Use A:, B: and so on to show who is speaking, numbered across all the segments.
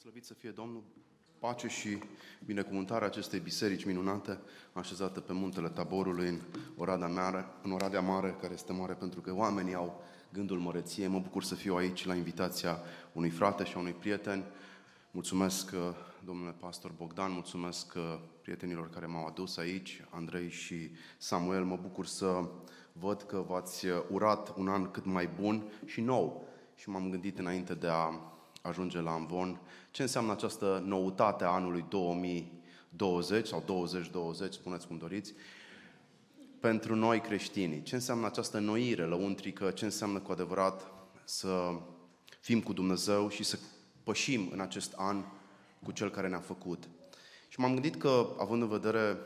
A: Slăvit să fie Domnul, pace și binecuvântarea acestei biserici minunate, așezată pe muntele Taborului în Oradea Mare, în Oradea Mare, care este mare pentru că oamenii au gândul măreției. Mă bucur să fiu aici la invitația unui frate și a unui prieten. Mulțumesc, uh, domnule pastor Bogdan, mulțumesc uh, prietenilor care m-au adus aici, Andrei și Samuel. Mă bucur să văd că v-ați uh, urat un an cât mai bun și nou. Și m-am gândit înainte de a ajunge la Amvon, ce înseamnă această noutate a anului 2020 sau 2020, spuneți cum doriți, pentru noi creștinii. Ce înseamnă această noire lăuntrică, ce înseamnă cu adevărat să fim cu Dumnezeu și să pășim în acest an cu Cel care ne-a făcut. Și m-am gândit că, având în vedere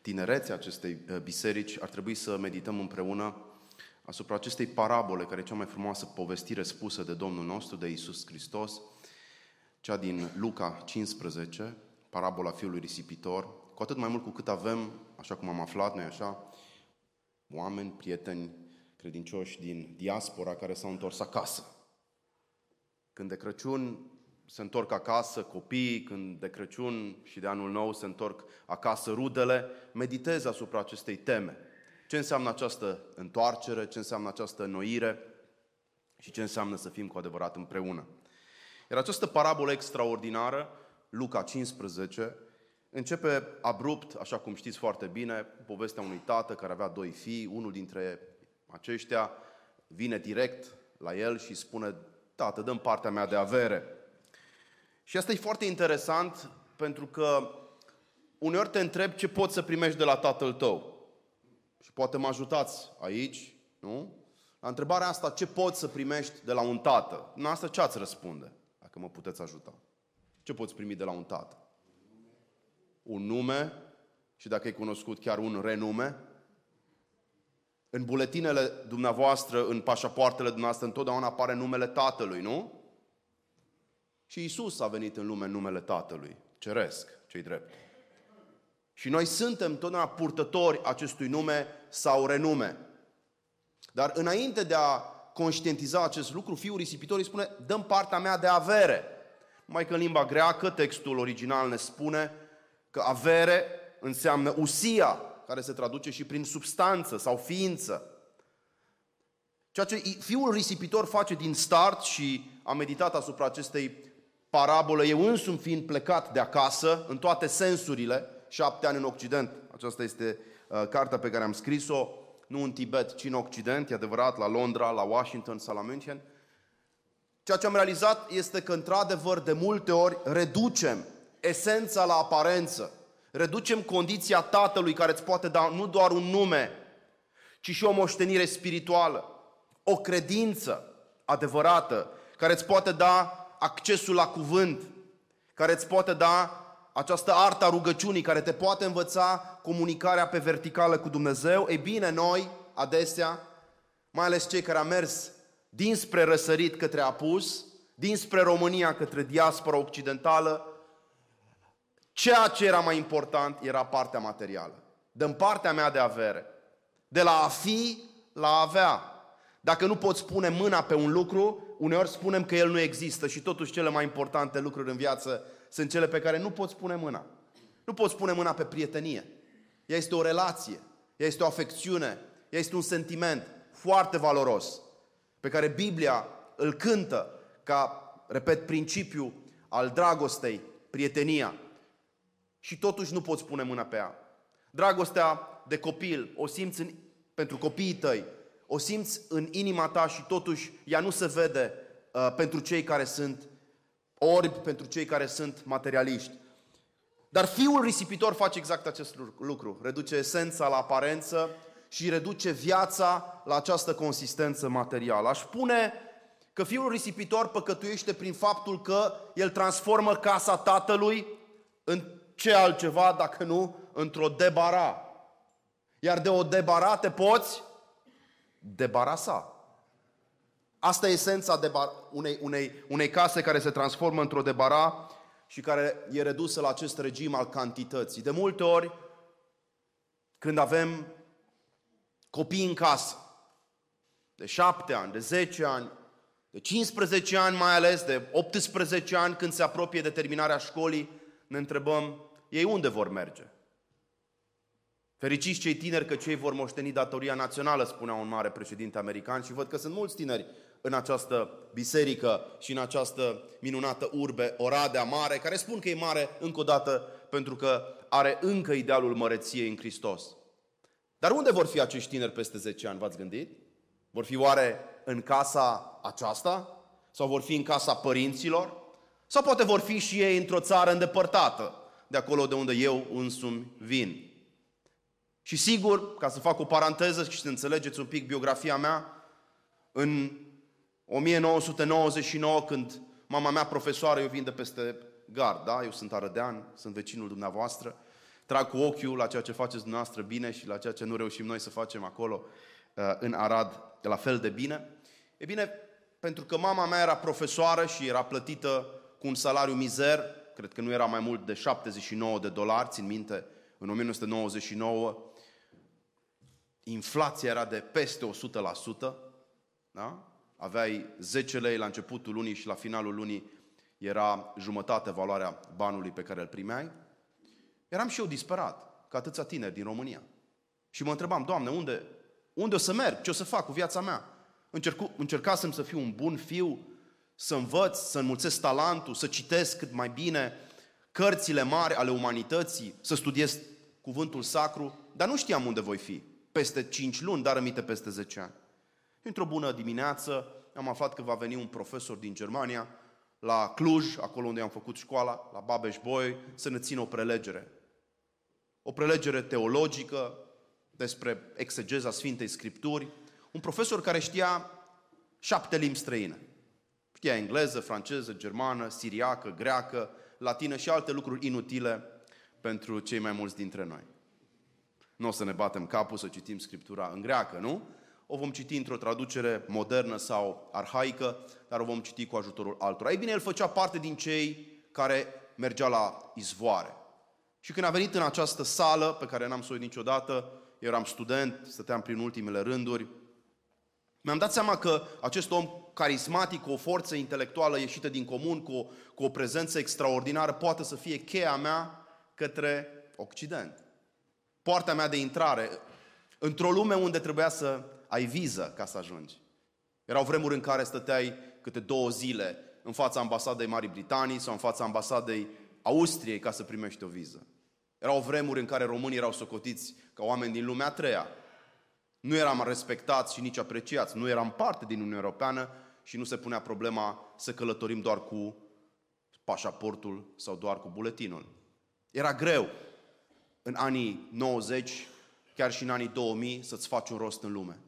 A: tinerețea acestei uh, biserici, ar trebui să medităm împreună asupra acestei parabole, care e cea mai frumoasă povestire spusă de Domnul nostru, de Isus Hristos, cea din Luca 15, parabola fiului risipitor, cu atât mai mult cu cât avem, așa cum am aflat noi așa, oameni, prieteni, credincioși din diaspora care s-au întors acasă. Când de Crăciun se întorc acasă copiii, când de Crăciun și de anul nou se întorc acasă rudele, meditez asupra acestei teme. Ce înseamnă această întoarcere, ce înseamnă această noire și ce înseamnă să fim cu adevărat împreună. Iar această parabolă extraordinară, Luca 15, începe abrupt, așa cum știți foarte bine, povestea unui tată care avea doi fii, unul dintre aceștia vine direct la el și spune, tată, dăm partea mea de avere. Și asta e foarte interesant pentru că uneori te întreb ce poți să primești de la tatăl tău. Și poate mă ajutați aici, nu? La întrebarea asta, ce poți să primești de la un tată? În asta ce ați răspunde, dacă mă puteți ajuta? Ce poți primi de la un tată? Un nume și dacă ai cunoscut chiar un renume? În buletinele dumneavoastră, în pașapoartele dumneavoastră, întotdeauna apare numele Tatălui, nu? Și Isus a venit în lume în numele Tatălui, ceresc, cei drept. Și noi suntem totdeauna purtători acestui nume sau renume. Dar înainte de a conștientiza acest lucru, fiul risipitorului spune, dăm partea mea de avere. Mai că în limba greacă, textul original ne spune că avere înseamnă usia, care se traduce și prin substanță sau ființă. Ceea ce fiul risipitor face din start și a meditat asupra acestei parabole, eu însumi fiind plecat de acasă, în toate sensurile, șapte ani în Occident. Aceasta este uh, cartea pe care am scris-o, nu în Tibet, ci în Occident, e adevărat, la Londra, la Washington sau la München. Ceea ce am realizat este că, într-adevăr, de multe ori reducem esența la aparență. Reducem condiția Tatălui care îți poate da nu doar un nume, ci și o moștenire spirituală, o credință adevărată, care îți poate da accesul la cuvânt, care îți poate da această artă a rugăciunii care te poate învăța comunicarea pe verticală cu Dumnezeu, e bine, noi, adesea, mai ales cei care am mers dinspre răsărit către apus, dinspre România către diaspora occidentală, ceea ce era mai important era partea materială. Dăm partea mea de avere. De la a fi la a avea. Dacă nu poți pune mâna pe un lucru, uneori spunem că el nu există și totuși cele mai importante lucruri în viață sunt cele pe care nu poți pune mâna. Nu poți pune mâna pe prietenie. Ea este o relație, ea este o afecțiune, ea este un sentiment foarte valoros pe care Biblia îl cântă ca, repet, principiu al dragostei, prietenia. Și totuși nu poți pune mâna pe ea. Dragostea de copil o simți în, pentru copiii tăi, o simți în inima ta și totuși ea nu se vede uh, pentru cei care sunt orbi, pentru cei care sunt materialiști. Dar fiul risipitor face exact acest lucru. Reduce esența la aparență și reduce viața la această consistență materială. Aș spune că fiul risipitor păcătuiește prin faptul că el transformă casa tatălui în ce altceva, dacă nu, într-o debara. Iar de o debara te poți debarasa. Asta e esența de bar, unei, unei, unei case care se transformă într-o debara și care e redusă la acest regim al cantității. De multe ori, când avem copii în casă, de șapte ani, de zece ani, De 15 ani mai ales, de 18 ani când se apropie de terminarea școlii, ne întrebăm, ei unde vor merge? Fericiți cei tineri că cei vor moșteni datoria națională, spunea un mare președinte american și văd că sunt mulți tineri în această biserică și în această minunată urbe, Oradea Mare, care spun că e mare încă o dată pentru că are încă idealul măreției în Hristos. Dar unde vor fi acești tineri peste 10 ani, v-ați gândit? Vor fi oare în casa aceasta? Sau vor fi în casa părinților? Sau poate vor fi și ei într-o țară îndepărtată, de acolo de unde eu însumi vin. Și sigur, ca să fac o paranteză și să înțelegeți un pic biografia mea, în 1999, când mama mea profesoară, eu vin de peste gard, da? Eu sunt arădean, sunt vecinul dumneavoastră, trag cu ochiul la ceea ce faceți dumneavoastră bine și la ceea ce nu reușim noi să facem acolo uh, în Arad la fel de bine. E bine, pentru că mama mea era profesoară și era plătită cu un salariu mizer, cred că nu era mai mult de 79 de dolari, țin minte, în 1999, inflația era de peste 100%, da? Aveai 10 lei la începutul lunii și la finalul lunii era jumătate valoarea banului pe care îl primeai, eram și eu disperat, ca atâția tineri din România. Și mă întrebam, Doamne, unde, unde o să merg? Ce o să fac cu viața mea? Încercu, încercasem să fiu un bun fiu, să învăț, să înmulțesc talentul, să citesc cât mai bine cărțile mari ale umanității, să studiez cuvântul sacru, dar nu știam unde voi fi peste 5 luni, dar rămite peste 10 ani. Într-o bună dimineață am aflat că va veni un profesor din Germania la Cluj, acolo unde am făcut școala, la babeș boy să ne țină o prelegere. O prelegere teologică despre exegeza Sfintei Scripturi. Un profesor care știa șapte limbi străine. Știa engleză, franceză, germană, siriacă, greacă, latină și alte lucruri inutile pentru cei mai mulți dintre noi. Nu o să ne batem capul să citim Scriptura în greacă, nu? O vom citi într-o traducere modernă sau arhaică, dar o vom citi cu ajutorul altora. Ei bine, el făcea parte din cei care mergea la izvoare. Și când a venit în această sală, pe care n-am să o niciodată, eram student, stăteam prin ultimele rânduri, mi-am dat seama că acest om carismatic, cu o forță intelectuală ieșită din comun, cu o, cu o prezență extraordinară, poate să fie cheia mea către Occident poarta mea de intrare într-o lume unde trebuia să ai viză ca să ajungi. Erau vremuri în care stăteai câte două zile în fața ambasadei Marii Britanii sau în fața ambasadei Austriei ca să primești o viză. Erau vremuri în care românii erau socotiți ca oameni din lumea a treia. Nu eram respectați și nici apreciați. Nu eram parte din Uniunea Europeană și nu se punea problema să călătorim doar cu pașaportul sau doar cu buletinul. Era greu în anii 90, chiar și în anii 2000, să-ți faci un rost în lume.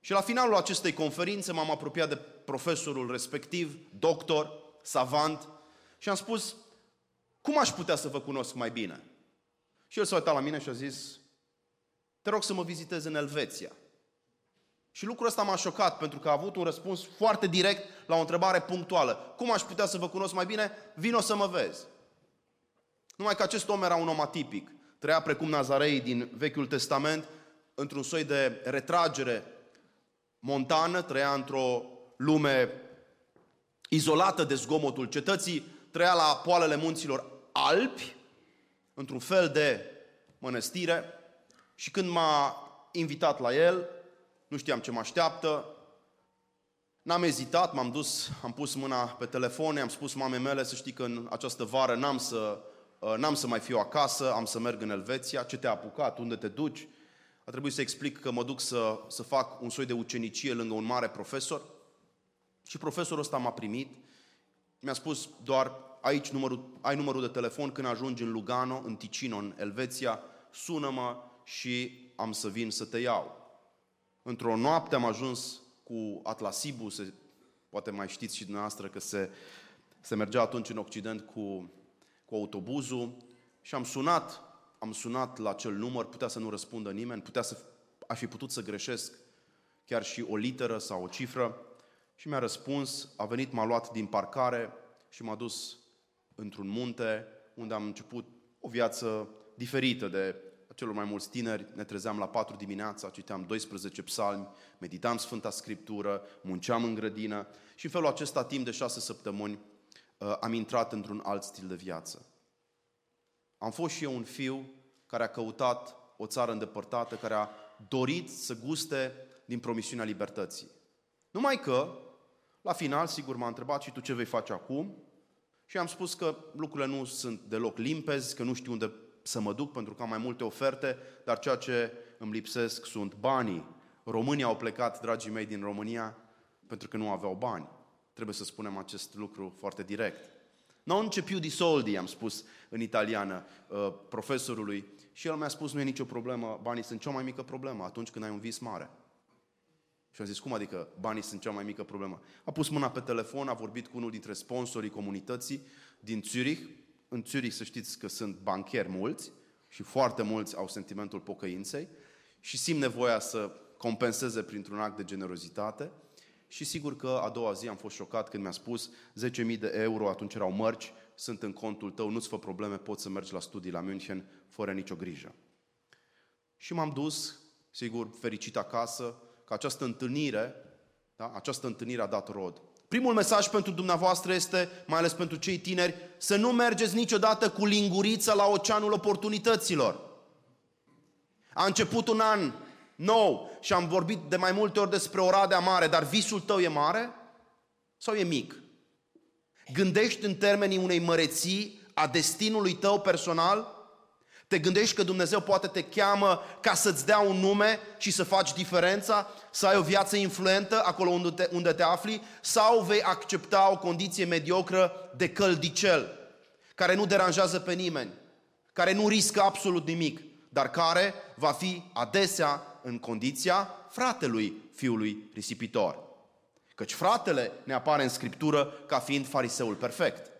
A: Și la finalul acestei conferințe m-am apropiat de profesorul respectiv, doctor, savant, și am spus, cum aș putea să vă cunosc mai bine? Și el s-a uitat la mine și a zis, te rog să mă vizitez în Elveția. Și lucrul ăsta m-a șocat pentru că a avut un răspuns foarte direct la o întrebare punctuală. Cum aș putea să vă cunosc mai bine? Vino să mă vezi. Numai că acest om era un om atipic trăia precum Nazarei din Vechiul Testament, într-un soi de retragere montană, trăia într-o lume izolată de zgomotul cetății, trăia la poalele munților Alpi, într-un fel de mănăstire. Și când m-a invitat la el, nu știam ce mă așteaptă, n-am ezitat, m-am dus, am pus mâna pe telefon, am spus mamei mele să știi că în această vară n-am să Uh, n-am să mai fiu acasă, am să merg în Elveția, ce te-a apucat, unde te duci? A trebuit să explic că mă duc să, să fac un soi de ucenicie lângă un mare profesor. Și profesorul ăsta m-a primit, mi-a spus doar aici numărul, ai numărul de telefon când ajungi în Lugano, în Ticino, în Elveția, sună-mă și am să vin să te iau. Într-o noapte am ajuns cu Atlasibu, se, poate mai știți și dumneavoastră că se, se mergea atunci în Occident cu cu autobuzul și am sunat, am sunat la acel număr, putea să nu răspundă nimeni, putea să, aș fi putut să greșesc chiar și o literă sau o cifră și mi-a răspuns, a venit, m-a luat din parcare și m-a dus într-un munte unde am început o viață diferită de celor mai mulți tineri, ne trezeam la 4 dimineața, citeam 12 psalmi, meditam Sfânta Scriptură, munceam în grădină și în felul acesta, timp de șase săptămâni, uh, am intrat într-un alt stil de viață. Am fost și eu un fiu care a căutat o țară îndepărtată, care a dorit să guste din promisiunea libertății. Numai că, la final, sigur, m-a întrebat și tu ce vei face acum? Și am spus că lucrurile nu sunt deloc limpezi, că nu știu unde să mă duc pentru că am mai multe oferte, dar ceea ce îmi lipsesc sunt banii. Românii au plecat, dragii mei, din România pentru că nu aveau bani. Trebuie să spunem acest lucru foarte direct. Non c'è più di soldi, am spus în italiană uh, profesorului și el mi-a spus nu e nicio problemă, banii sunt cea mai mică problemă atunci când ai un vis mare. Și am zis, cum adică banii sunt cea mai mică problemă? A pus mâna pe telefon, a vorbit cu unul dintre sponsorii comunității din Zurich. În Zurich să știți că sunt bancheri mulți și foarte mulți au sentimentul pocăinței și simt nevoia să compenseze printr-un act de generozitate. Și sigur că a doua zi am fost șocat când mi-a spus 10.000 de euro, atunci erau mărci, sunt în contul tău, nu-ți fă probleme, poți să mergi la studii la München fără nicio grijă. Și m-am dus, sigur, fericit acasă, că această întâlnire, da, această întâlnire a dat rod. Primul mesaj pentru dumneavoastră este, mai ales pentru cei tineri, să nu mergeți niciodată cu lingurița la oceanul oportunităților. A început un an nou și am vorbit de mai multe ori despre Oradea mare, dar visul tău e mare sau e mic? Gândești în termenii unei măreții a destinului tău personal? Te gândești că Dumnezeu poate te cheamă ca să-ți dea un nume și să faci diferența, să ai o viață influentă acolo unde te, unde te afli, sau vei accepta o condiție mediocră de căldicel, care nu deranjează pe nimeni, care nu riscă absolut nimic, dar care va fi adesea în condiția fratelui fiului risipitor. Căci fratele ne apare în Scriptură ca fiind fariseul perfect,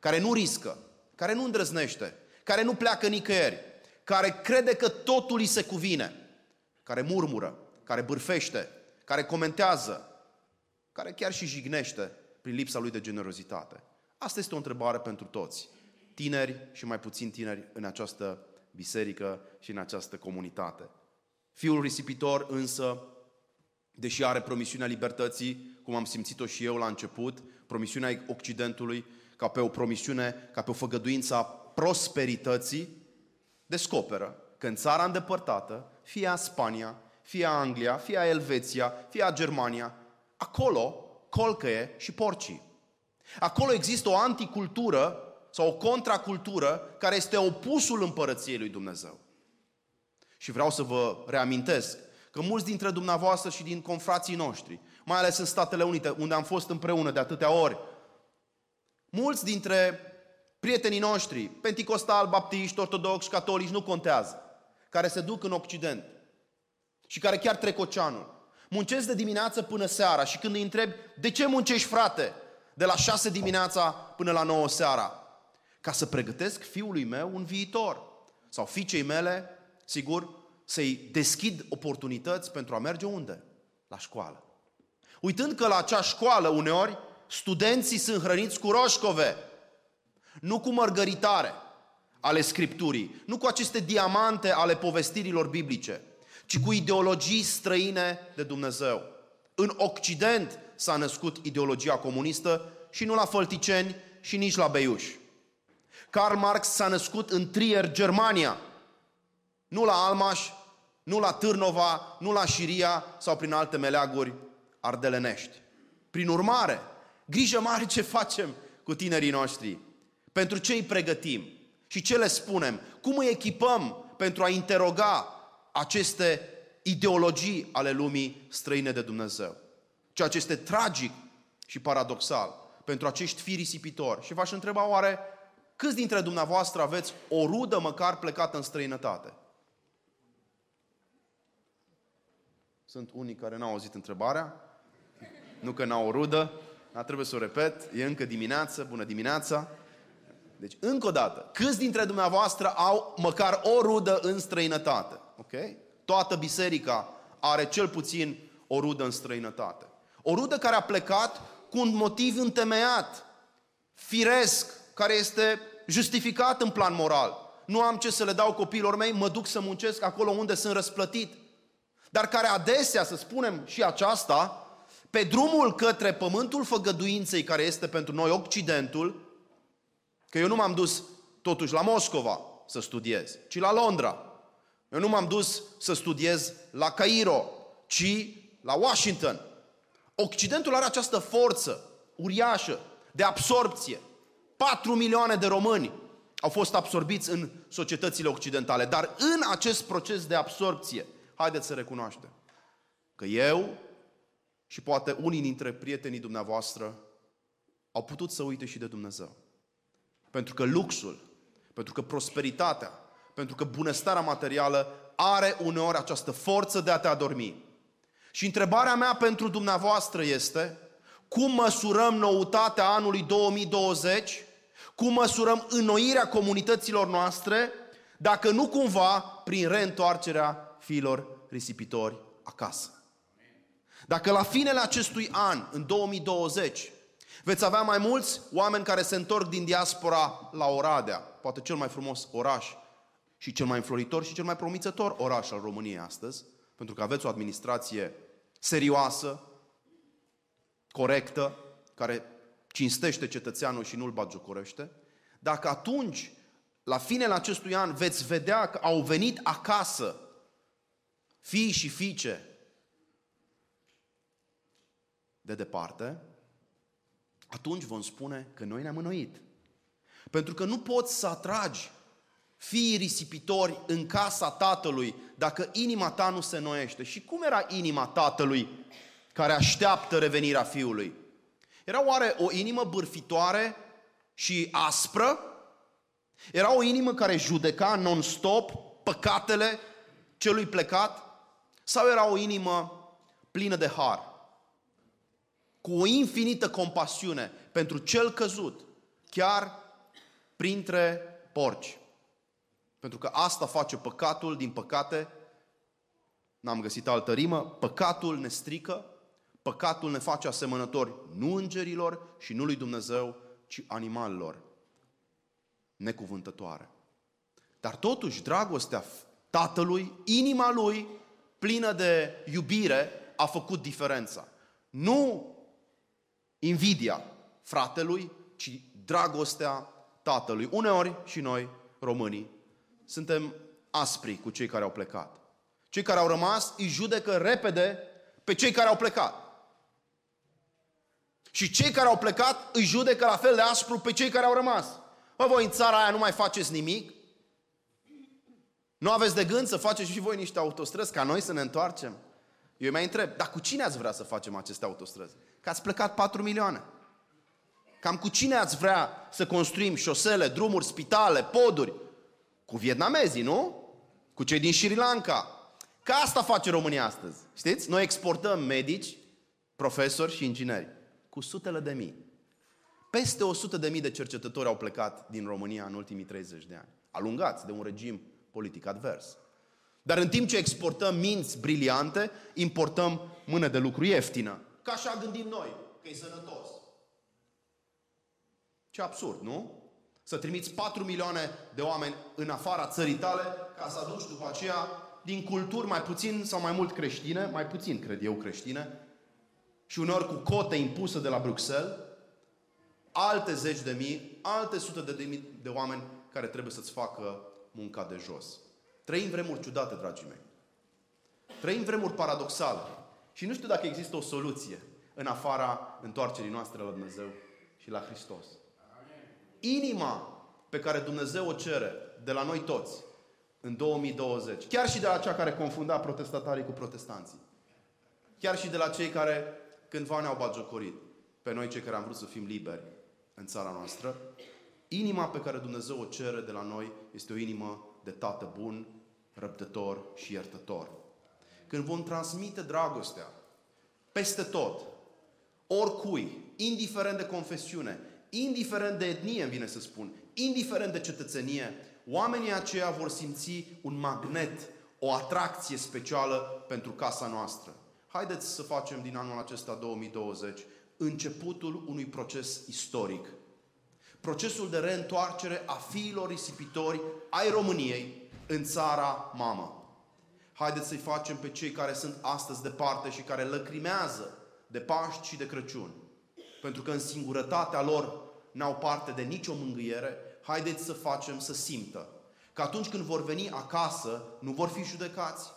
A: care nu riscă, care nu îndrăznește, care nu pleacă nicăieri, care crede că totul îi se cuvine, care murmură, care bârfește, care comentează, care chiar și jignește prin lipsa lui de generozitate. Asta este o întrebare pentru toți, tineri și mai puțin tineri în această biserică și în această comunitate. Fiul risipitor însă, deși are promisiunea libertății, cum am simțit-o și eu la început, promisiunea Occidentului, ca pe o promisiune, ca pe o făgăduință a prosperității, descoperă că în țara îndepărtată, fie a Spania, fie a Anglia, fie a Elveția, fie a Germania, acolo colcăie și porcii. Acolo există o anticultură sau o contracultură care este opusul împărăției lui Dumnezeu. Și vreau să vă reamintesc că mulți dintre dumneavoastră și din confrații noștri, mai ales în Statele Unite, unde am fost împreună de atâtea ori, mulți dintre prietenii noștri, penticostal, baptiști, ortodoxi, catolici, nu contează, care se duc în Occident și care chiar trec oceanul. Muncesc de dimineață până seara și când îi întreb, de ce muncești, frate, de la șase dimineața până la nouă seara? Ca să pregătesc fiului meu un viitor. Sau fiicei mele, sigur, să-i deschid oportunități pentru a merge unde? La școală. Uitând că la acea școală, uneori, studenții sunt hrăniți cu roșcove, nu cu mărgăritare ale Scripturii, nu cu aceste diamante ale povestirilor biblice, ci cu ideologii străine de Dumnezeu. În Occident s-a născut ideologia comunistă și nu la Fălticeni și nici la Beiuș. Karl Marx s-a născut în Trier, Germania, nu la Almaș, nu la Târnova, nu la Șiria sau prin alte meleaguri ardelenești. Prin urmare, grijă mare ce facem cu tinerii noștri. Pentru ce îi pregătim? Și ce le spunem? Cum îi echipăm pentru a interoga aceste ideologii ale lumii străine de Dumnezeu? Ceea ce este tragic și paradoxal pentru acești fii risipitori. Și v-aș întreba oare câți dintre dumneavoastră aveți o rudă măcar plecată în străinătate? Sunt unii care n-au auzit întrebarea, nu că n-au o rudă, dar trebuie să o repet, e încă dimineață, bună dimineața. Deci, încă o dată, câți dintre dumneavoastră au măcar o rudă în străinătate? Ok? Toată biserica are cel puțin o rudă în străinătate. O rudă care a plecat cu un motiv întemeiat, firesc, care este justificat în plan moral. nu am ce să le dau copiilor mei, mă duc să muncesc acolo unde sunt răsplătit. Dar care adesea, să spunem și aceasta, pe drumul către pământul făgăduinței care este pentru noi Occidentul, că eu nu m-am dus totuși la Moscova să studiez, ci la Londra. Eu nu m-am dus să studiez la Cairo, ci la Washington. Occidentul are această forță uriașă de absorpție. 4 milioane de români au fost absorbiți în societățile occidentale. Dar în acest proces de absorpție, haideți să recunoaștem că eu și poate unii dintre prietenii dumneavoastră au putut să uite și de Dumnezeu. Pentru că luxul, pentru că prosperitatea, pentru că bunăstarea materială are uneori această forță de a te adormi. Și întrebarea mea pentru dumneavoastră este, cum măsurăm noutatea anului 2020? Cum măsurăm înnoirea comunităților noastre? Dacă nu cumva prin reîntoarcerea fiilor risipitori acasă. Dacă la finele acestui an, în 2020, veți avea mai mulți oameni care se întorc din diaspora la Oradea, poate cel mai frumos oraș și cel mai înfloritor și cel mai promițător oraș al României astăzi, pentru că aveți o administrație serioasă, corectă, care cinstește cetățeanul și nu-l batjocorește, dacă atunci, la finele acestui an, veți vedea că au venit acasă fii și fiice de departe, atunci vom spune că noi ne-am înnoit. Pentru că nu poți să atragi fiii risipitori în casa tatălui dacă inima ta nu se noiește. Și cum era inima tatălui care așteaptă revenirea fiului? Era oare o inimă bârfitoare și aspră? Era o inimă care judeca non-stop păcatele celui plecat? Sau era o inimă plină de har? Cu o infinită compasiune pentru cel căzut, chiar printre porci. Pentru că asta face păcatul, din păcate, n-am găsit altă rimă, păcatul ne strică, păcatul ne face asemănători nu îngerilor și nu lui Dumnezeu, ci animalelor necuvântătoare. Dar totuși, dragostea tatălui, inima lui, plină de iubire, a făcut diferența. Nu invidia fratelui, ci dragostea tatălui. Uneori și noi, românii, suntem aspri cu cei care au plecat. Cei care au rămas îi judecă repede pe cei care au plecat. Și cei care au plecat îi judecă la fel de aspru pe cei care au rămas. Bă, voi în țara aia nu mai faceți nimic? Nu aveți de gând să faceți și voi niște autostrăzi ca noi să ne întoarcem? Eu mai întreb, dar cu cine ați vrea să facem aceste autostrăzi? Că ați plecat 4 milioane. Cam cu cine ați vrea să construim șosele, drumuri, spitale, poduri? Cu vietnamezii, nu? Cu cei din Sri Lanka. Ca asta face România astăzi. Știți? Noi exportăm medici, profesori și ingineri. Cu sutele de mii. Peste 100 de mii de cercetători au plecat din România în ultimii 30 de ani. Alungați de un regim politic advers. Dar în timp ce exportăm minți briliante, importăm mână de lucru ieftină. Ca așa gândim noi, că e sănătos. Ce absurd, nu? Să trimiți 4 milioane de oameni în afara țării tale ca să aduci după aceea din culturi mai puțin sau mai mult creștine, mai puțin, cred eu, creștine, și uneori cu cote impuse de la Bruxelles, alte zeci de mii, alte sute de mii de oameni care trebuie să-ți facă munca de jos. Trăim vremuri ciudate, dragii mei. Trăim vremuri paradoxale. Și nu știu dacă există o soluție în afara întoarcerii noastre la Dumnezeu și la Hristos. Inima pe care Dumnezeu o cere de la noi toți în 2020, chiar și de la cea care confunda protestatarii cu protestanții, chiar și de la cei care cândva ne-au bagiocorit, pe noi cei care am vrut să fim liberi în țara noastră, inima pe care Dumnezeu o cere de la noi este o inimă de tată bun, răbdător și iertător. Când vom transmite dragostea peste tot, oricui, indiferent de confesiune, indiferent de etnie, îmi vine să spun, indiferent de cetățenie, oamenii aceia vor simți un magnet, o atracție specială pentru casa noastră. Haideți să facem din anul acesta 2020 începutul unui proces istoric procesul de reîntoarcere a fiilor risipitori ai României în țara mamă. Haideți să-i facem pe cei care sunt astăzi departe și care lăcrimează de Paști și de Crăciun. Pentru că în singurătatea lor n-au parte de nicio mângâiere, haideți să facem să simtă că atunci când vor veni acasă, nu vor fi judecați,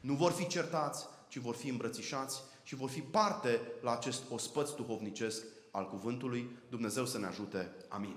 A: nu vor fi certați, ci vor fi îmbrățișați și vor fi parte la acest ospăț duhovnicesc al cuvântului. Dumnezeu să ne ajute. Amin.